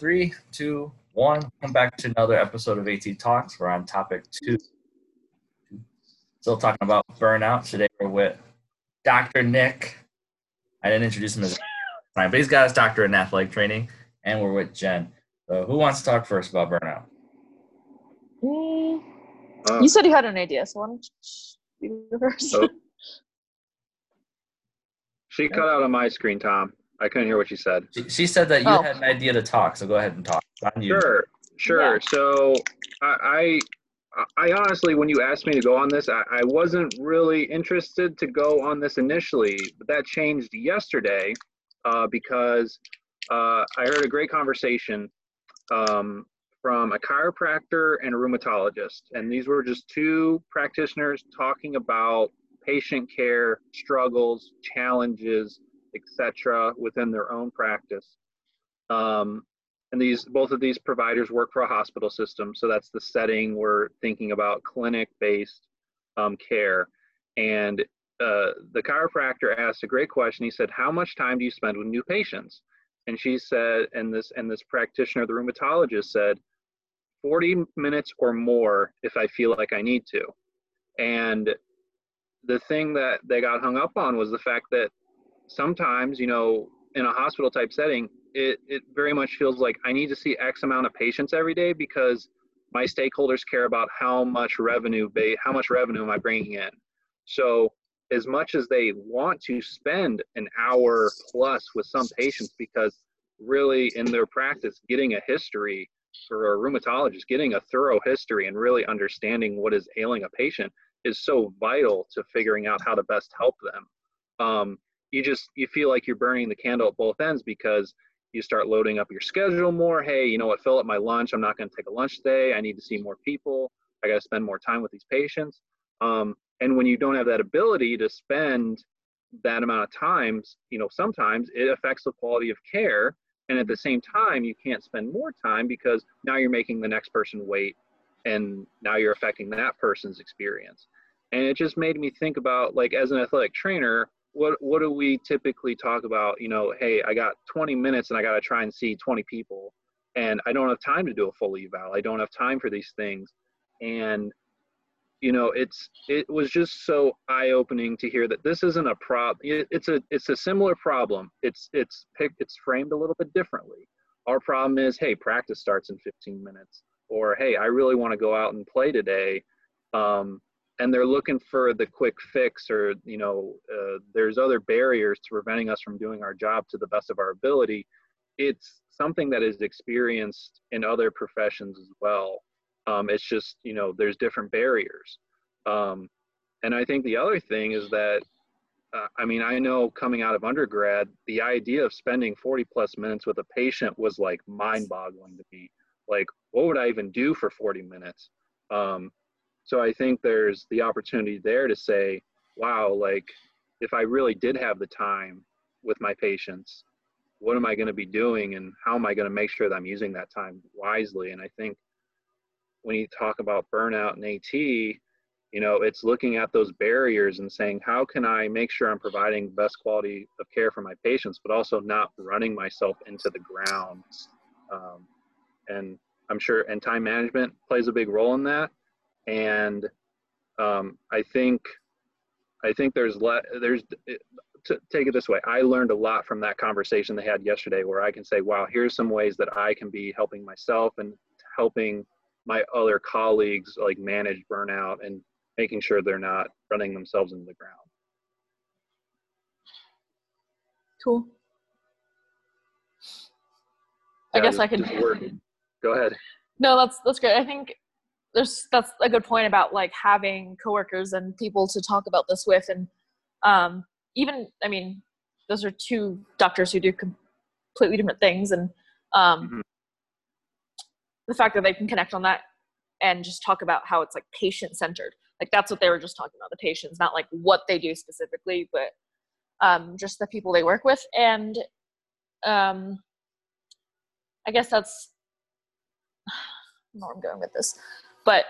three, two, one. Welcome back to another episode of AT Talks. We're on topic two. Still talking about burnout. Today we're with Dr. Nick. I didn't introduce him as time, but he's got his doctorate in athletic training, and we're with Jen. So who wants to talk first about burnout? Mm, you said you had an idea, so why don't you go first? Oh. She cut out on my screen, Tom. I couldn't hear what she said. She, she said that you oh. had an idea to talk, so go ahead and talk. Sure, sure. Yeah. So I, I, I, honestly, when you asked me to go on this, I, I wasn't really interested to go on this initially, but that changed yesterday uh, because uh, I heard a great conversation um, from a chiropractor and a rheumatologist, and these were just two practitioners talking about patient care struggles, challenges etc., within their own practice. Um, and these both of these providers work for a hospital system, so that's the setting we're thinking about clinic-based um, care. And uh, the chiropractor asked a great question. He said, "How much time do you spend with new patients?" And she said, and this and this practitioner, the rheumatologist, said, 40 minutes or more if I feel like I need to. And the thing that they got hung up on was the fact that sometimes, you know, in a hospital type setting, it, it very much feels like I need to see X amount of patients every day because my stakeholders care about how much revenue, they, how much revenue am I bringing in. So as much as they want to spend an hour plus with some patients because really in their practice getting a history for a rheumatologist getting a thorough history and really understanding what is ailing a patient is so vital to figuring out how to best help them um, you just you feel like you're burning the candle at both ends because you start loading up your schedule more. Hey you know what? Fill up my lunch. I'm not going to take a lunch today. I need to see more people. I got to spend more time with these patients. Um, and when you don't have that ability to spend that amount of times you know sometimes it affects the quality of care. And at the same time you can't spend more time because now you're making the next person wait and now you're affecting that person's experience. And it just made me think about like as an athletic trainer what what do we typically talk about? You know hey i got 20 minutes and i got to try and see 20 people and i don't have time to do a full eval. I don't have time for these things. And you know it's it was just so eye opening to hear that this isn't a problem it's a it's a similar problem. It's it's picked it's framed a little bit differently. Our problem is hey practice starts in 15 minutes. Or hey i really want to go out and play today. Um, and they're looking for the quick fix or you know uh, there's other barriers to preventing us from doing our job to the best of our ability. It's something that is experienced in other professions as well. Um, it's just you know there's different barriers. Um, and i think the other thing is that uh, i mean i know coming out of undergrad the idea of spending 40 plus minutes with a patient was like mind boggling to me. Like what would i even do for 40 minutes? Um, so I think there's the opportunity there to say, wow, like if I really did have the time with my patients, what am I going to be doing and how am I going to make sure that I'm using that time wisely? And I think when you talk about burnout and AT, you know, it's looking at those barriers and saying, how can I make sure I'm providing best quality of care for my patients, but also not running myself into the ground? Um, and I'm sure, and time management plays a big role in that and um, I think I think there's le- there's to take it this way. I learned a lot from that conversation they had yesterday, where I can say, "Wow, here's some ways that I can be helping myself and helping my other colleagues like manage burnout and making sure they're not running themselves into the ground." Cool. I guess I can. Go ahead. No, that's that's great. I think there's that's a good point about like having coworkers and people to talk about this with and um, even i mean those are two doctors who do completely different things and um, mm-hmm. the fact that they can connect on that and just talk about how it's like patient centered like that's what they were just talking about the patients not like what they do specifically but um, just the people they work with and um, i guess that's I don't know where i'm going with this but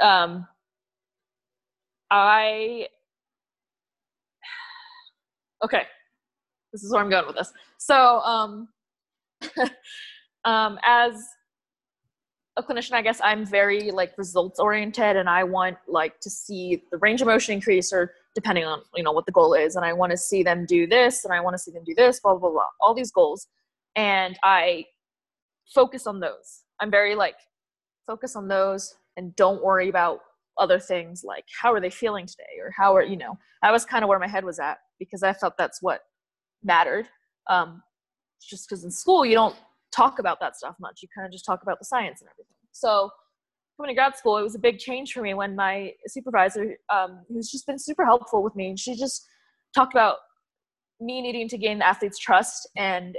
um, I okay, this is where I'm going with this. So um, um, as a clinician, I guess I'm very like results oriented, and I want like to see the range of motion increase, or depending on you know what the goal is, and I want to see them do this, and I want to see them do this, blah blah blah, all these goals, and I focus on those. I'm very like focus on those, and don't worry about other things like how are they feeling today, or how are you know. I was kind of where my head was at because I felt that's what mattered. Um, just because in school you don't talk about that stuff much. You kind of just talk about the science and everything. So coming to grad school, it was a big change for me when my supervisor, um, who's just been super helpful with me, she just talked about me needing to gain the athlete's trust and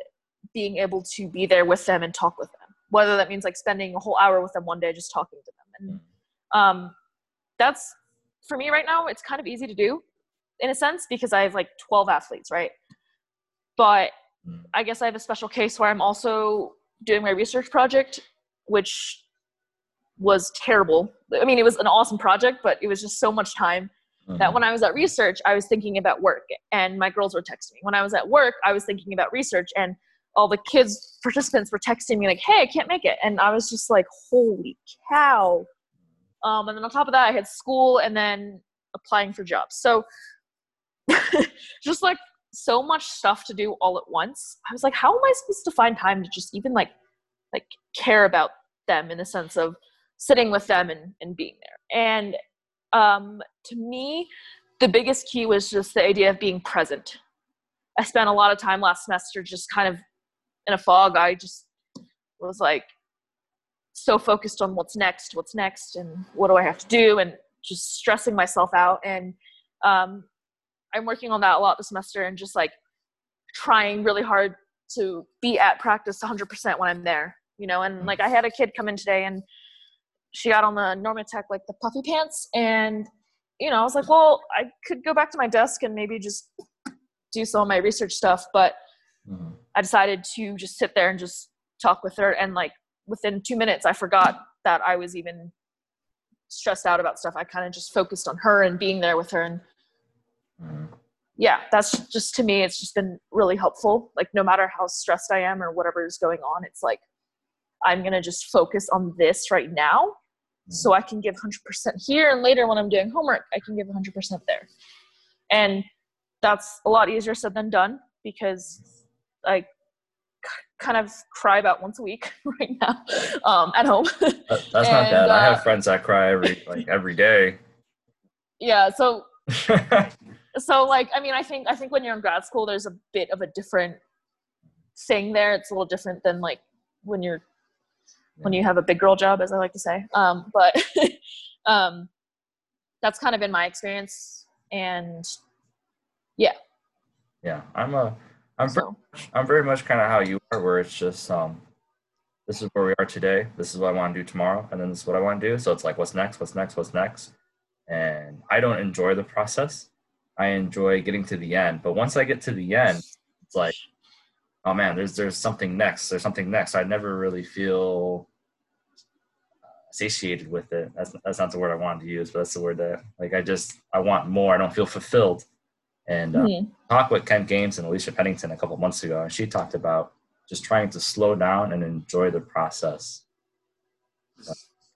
being able to be there with them and talk with them. Whether that means like spending a whole hour with them one day just talking to them. And um, that's for me right now, it's kind of easy to do in a sense because I have like 12 athletes, right? But Mm. I guess I have a special case where I'm also doing my research project, which was terrible. I mean, it was an awesome project, but it was just so much time mm-hmm. that when I was at research, I was thinking about work and my girls were texting me. When I was at work, I was thinking about research and all the kids participants were texting me like, "Hey, I can't make it," and I was just like, "Holy cow!" Um, and then on top of that, I had school and then applying for jobs. So just like so much stuff to do all at once. I was like, how am I supposed to find time to just even like like care about them in the sense of sitting with them and, and being there. And um, to me, the biggest key was just the idea of being present. I spent a lot of time last semester just kind of in a fog. I just was like so focused on what's next, what's next, and what do I have to do, and just stressing myself out. And um, I'm working on that a lot this semester and just like trying really hard to be at practice 100% when I'm there, you know. And like I had a kid come in today and she got on the Normatec like the puffy pants and you know, I was like, well, I could go back to my desk and maybe just do some of my research stuff, but mm-hmm. I decided to just sit there and just talk with her and like within 2 minutes I forgot that I was even stressed out about stuff. I kind of just focused on her and being there with her and yeah, that's just to me, it's just been really helpful. Like, no matter how stressed I am or whatever is going on, it's like I'm gonna just focus on this right now so I can give 100% here. And later, when I'm doing homework, I can give 100% there. And that's a lot easier said than done because I kind of cry about once a week right now um, at home. That, that's and, not bad. Uh, I have uh, friends that cry every like every day. Yeah. So so like i mean i think i think when you're in grad school there's a bit of a different thing there it's a little different than like when you're when you have a big girl job as i like to say um, but um, that's kind of been my experience and yeah yeah i'm a i'm so. very, i'm very much kind of how you are where it's just um this is where we are today this is what i want to do tomorrow and then this is what i want to do so it's like what's next what's next what's next and i don't enjoy the process I enjoy getting to the end. But once I get to the end, it's like, oh man, there's there's something next. There's something next. I never really feel satiated with it. That's that's not the word I wanted to use, but that's the word that like I just I want more. I don't feel fulfilled. And uh, mm-hmm. talked with Kent Games and Alicia Pennington a couple months ago, and she talked about just trying to slow down and enjoy the process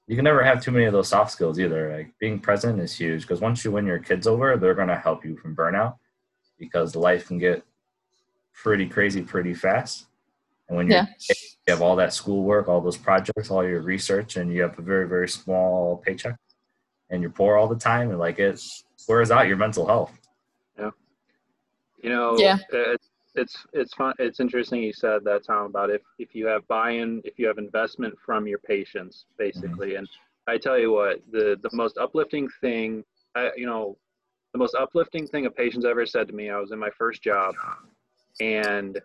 you can never have too many of those soft skills either. Like being present is huge because once you win your kids over, they're going to help you from burnout because life can get pretty crazy pretty fast. And when yeah. you have all that schoolwork, all those projects, all your research, and you have a very, very small paycheck and you're poor all the time, and like it wears out your mental health. Yeah. You know, yeah it's it's fun. It's interesting you said that Tom about if if you have buy-in, if you have investment from your patients, basically. Mm-hmm. And I tell you what, the the most uplifting thing, I, you know, the most uplifting thing a patient's ever said to me. I was in my first job, and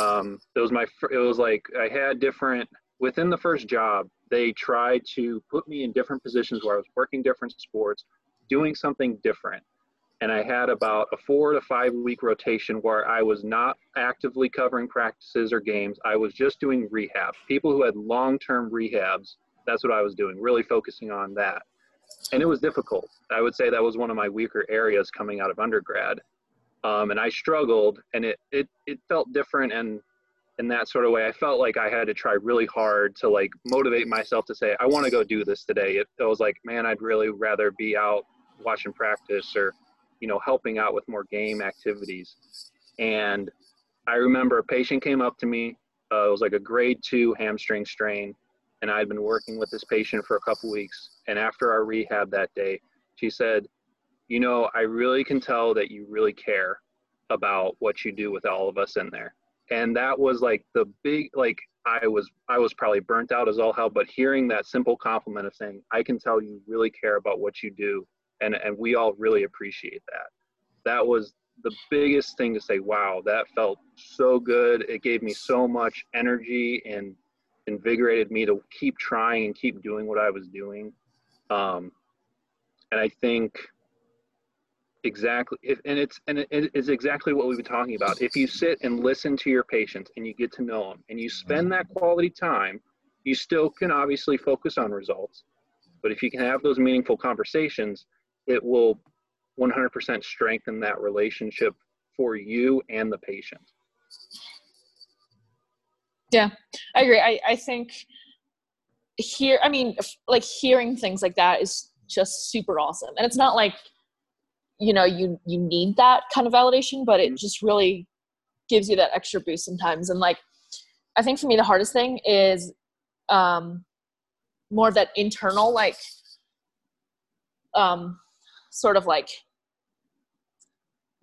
um, it was my it was like I had different within the first job. They tried to put me in different positions where I was working different sports, doing something different and I had about a four to five week rotation where I was not actively covering practices or games. I was just doing rehab. People who had long term rehabs, that's what I was doing, really focusing on that. And it was difficult. I would say that was one of my weaker areas coming out of undergrad. Um, and I struggled, and it, it, it felt different. And in that sort of way. I felt like I had to try really hard to like motivate myself to say, I want to go do this today. It, it was like, man, I'd really rather be out watching practice or, you know, helping out with more game activities. And I remember a patient came up to me. Uh, it was like a grade two hamstring strain. And I'd been working with this patient for a couple weeks. And after our rehab that day, she said, You know, I really can tell that you really care about what you do with all of us in there and that was like the big like i was i was probably burnt out as all hell but hearing that simple compliment of saying i can tell you really care about what you do and and we all really appreciate that. That was the biggest thing to say wow that felt so good. It gave me so much energy and invigorated me to keep trying and keep doing what i was doing. Um, and i think exactly if, and it's and it is exactly what we've been talking about. If you sit and listen to your patients and you get to know them and you spend that quality time you still can obviously focus on results. But if you can have those meaningful conversations it will 100% strengthen that relationship for you and the patient. Yeah i agree. I, I think here i mean like hearing things like that is just super awesome. And it's not like you know you you need that kind of validation but it mm-hmm. just really gives you that extra boost sometimes. And like i think for me the hardest thing is um more of that internal like um sort of like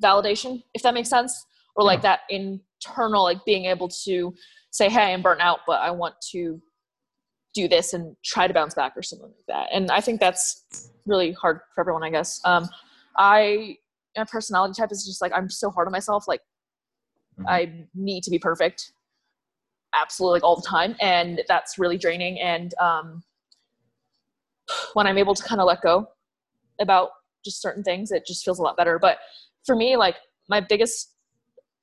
validation if that makes sense or like that internal like being able to say hey i'm burnt out but i want to do this and try to bounce back or something like that and i think that's really hard for everyone i guess um I my personality type is just like I'm so hard on myself. Like mm-hmm. I need to be perfect, absolutely like all the time, and that's really draining. And um, when I'm able to kind of let go about just certain things, it just feels a lot better. But for me, like my biggest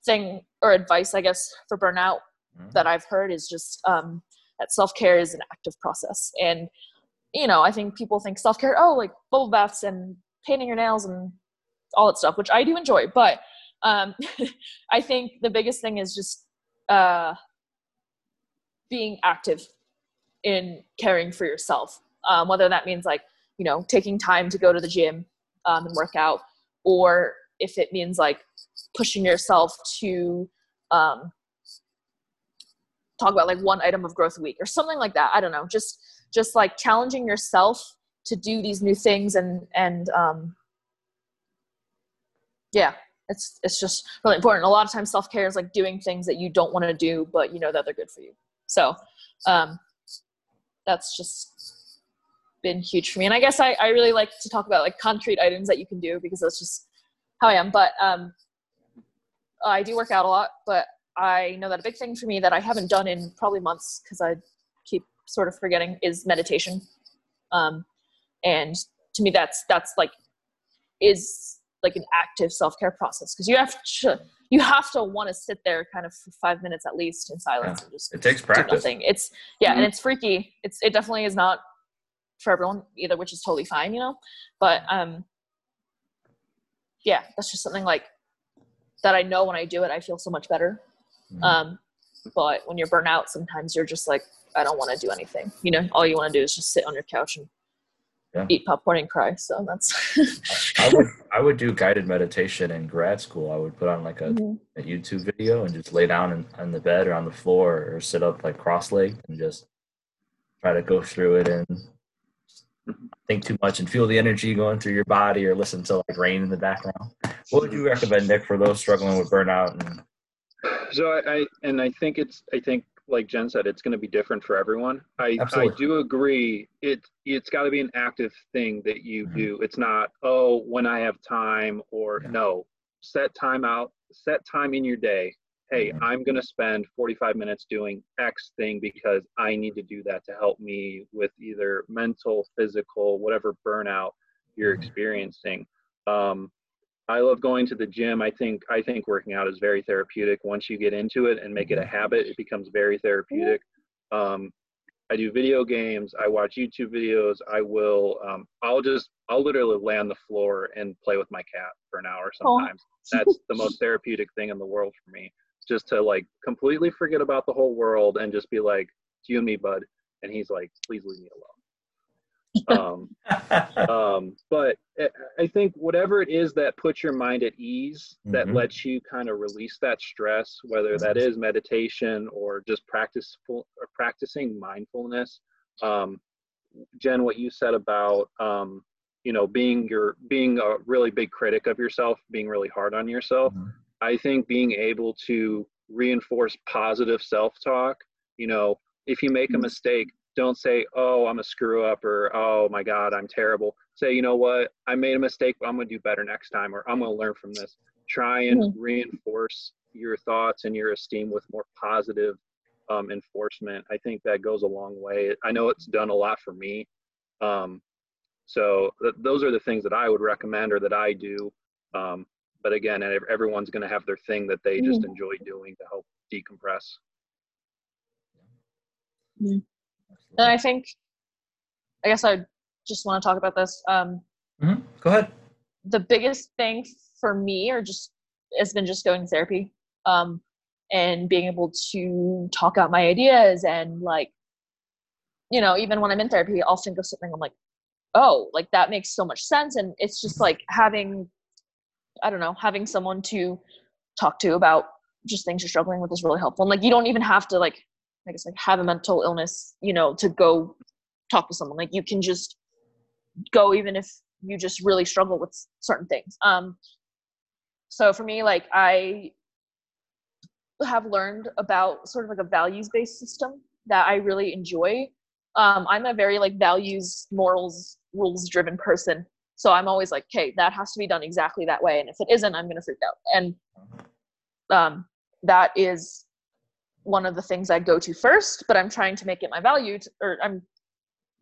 thing or advice, I guess, for burnout mm-hmm. that I've heard is just um, that self care is an active process. And you know, I think people think self care, oh, like bubble baths and painting your nails and all that stuff, which I do enjoy. But um, I think the biggest thing is just uh, being active in caring for yourself. Um, whether that means like you know taking time to go to the gym um, and work out, or if it means like pushing yourself to um, talk about like one item of growth a week or something like that. I don't know. Just just like challenging yourself to do these new things and and um, yeah it's it's just really important a lot of times self-care is like doing things that you don't want to do but you know that they're good for you so um, that's just been huge for me and i guess I, I really like to talk about like concrete items that you can do because that's just how i am but um, i do work out a lot but i know that a big thing for me that i haven't done in probably months because i keep sort of forgetting is meditation um, and to me that's that's like is like an active self-care process because you have to you have to want to sit there kind of for five minutes at least in silence yeah. and just it takes practice nothing. it's yeah mm-hmm. and it's freaky it's it definitely is not for everyone either which is totally fine you know but um yeah that's just something like that i know when i do it i feel so much better mm-hmm. um but when you're burnt out sometimes you're just like i don't want to do anything you know all you want to do is just sit on your couch and yeah. eat popcorn and cry. So that's. I would I would do guided meditation in grad school. I would put on like a, mm-hmm. a YouTube video and just lay down in, on the bed or on the floor or sit up like cross legged and just try to go through it and think too much and feel the energy going through your body or listen to like rain in the background. What would you recommend, Nick, for those struggling with burnout and so I, I, and I think it's I think like Jen said, it's going to be different for everyone. I Absolutely. I do agree. It it's got to be an active thing that you mm-hmm. do. It's not oh when I have time or yeah. no. Set time out. Set time in your day. Hey, mm-hmm. I'm going to spend 45 minutes doing X thing because I need to do that to help me with either mental, physical, whatever burnout you're mm-hmm. experiencing. Um, I love going to the gym. I think I think working out is very therapeutic. Once you get into it and make it a mm-hmm. habit, it becomes very therapeutic. Um, I do video games. I watch YouTube videos. I will. Um, I'll just. I'll literally lay on the floor and play with my cat for an hour sometimes. Oh. That's the most therapeutic thing in the world for me. Just to like completely forget about the whole world and just be like, it's you and me, bud. And he's like, please leave me alone. um, um, but I think whatever it is that puts your mind at ease, that Mhm. lets you kind of release that stress, whether that is meditation or just practice or practicing mindfulness. Um, Jen, what you said about um, you know being your being a really big critic of yourself, being really hard on yourself. Mhm. I think being able to reinforce positive self-talk. You know, if you make a Mhm. mistake, don't say, "Oh, I'm a screw up" or "Oh my God, I'm terrible." Say, "You know what? I made a mistake, but I'm gonna do better next time," or "I'm gonna learn from this." Try and Mhm. reinforce your thoughts and your esteem with more positive um, enforcement. I think that goes a long way. I know it's done a lot for me. Um, so th- those are the things that I would recommend or that I do. Um, but again, ev- everyone's going to have their thing that they just enjoy doing to help decompress. And I think, I guess I just want to talk about this. Um, Mhm. Go ahead. the biggest thing for me, or just has been just going to therapy, um, and being able to talk out my ideas and like, you know, even when I'm in therapy, I'll think of something. I'm like, oh, like that makes so much sense, and it's just like having, I don't know, having someone to talk to about just things you're struggling with is really helpful. And like, you don't even have to like, I guess like have a mental illness, you know, to go talk to someone. Like you can just go even if you just really struggle with certain things. Um, so for me, like I have learned about sort of like a values based system that I really enjoy. Um, I'm a very like values, morals, rules driven person. So I'm always like, okay, that has to be done exactly that way. And if it isn't, I'm gonna freak out. And um, that is one of the things I go to first, but I'm trying to make it my value to, or I'm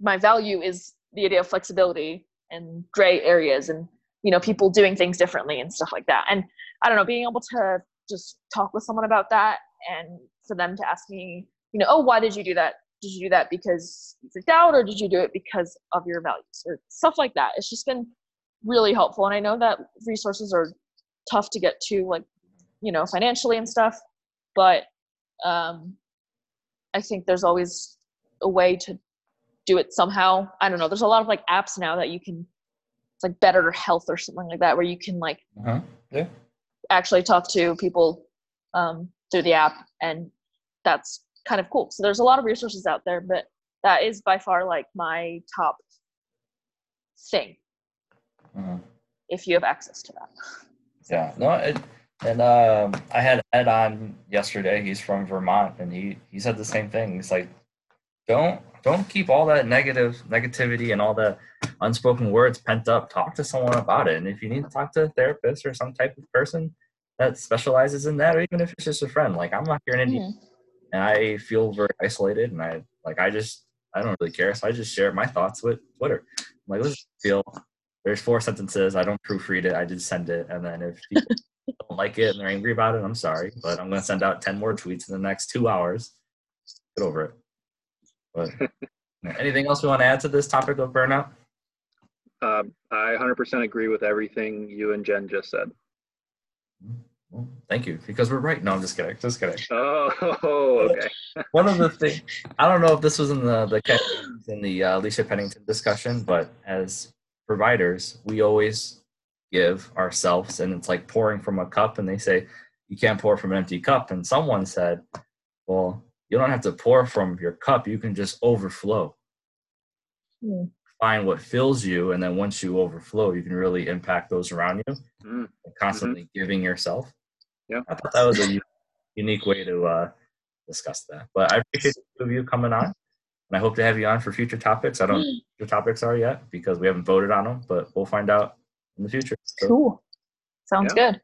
my value is the idea of flexibility and gray areas and you know people doing things differently and stuff like that and i don't know being able to just talk with someone about that and for them to ask me you know oh why did you do that did you do that because you freaked out or did you do it because of your values or stuff like that it's just been really helpful and i know that resources are tough to get to like you know financially and stuff but um i think there's always a way to do it somehow. I don't know. There's a lot of like apps now that you can it's like BetterHelp or something like that where you can like Uh-huh. Yeah. actually talk to people um, through the app and that's kind of cool. So there's a lot of resources out there, but that is by far like my top thing Mhm. if you have access to that. Yeah, no, it, and um, I had Ed on yesterday. He's from Vermont, and he he said the same thing. He's like, don't don't keep all that negative negativity and all the unspoken words pent up. Talk to someone about it, and if you need to talk to a therapist or some type of person that specializes in that, or even if it's just a friend, like I'm not here in India, and I feel very isolated, and I like I just I don't really care, so I just share my thoughts with Twitter. I'm like, let's feel. There's four sentences. I don't proofread it. I just send it, and then if people don't like it and they're angry about it, I'm sorry, but I'm gonna send out ten more tweets in the next two hours. Get over it. But anything else we want to add to this topic of burnout? Um, I 100% agree with everything you and Jen just said. Well, thank you, because we're right. No, I'm just kidding. Just kidding. Oh, okay. One of the things I don't know if this was in the the in the uh, Alicia Pennington discussion, but as providers, we always give ourselves, and it's like pouring from a cup, and they say you can't pour from an empty cup. And someone said, well, you don't have to pour from your cup; you can just overflow. Hmm. Find what fills you, and then once you overflow, you can really impact those around you. Mm, Constantly giving yourself. Yeah. I thought that was a unique way to uh, discuss that. But I appreciate the two of you coming on, and I hope to have you on for future topics. I don't know what the topics are yet because we haven't voted on them, but we'll find out in the future. So, Cool. Sounds good.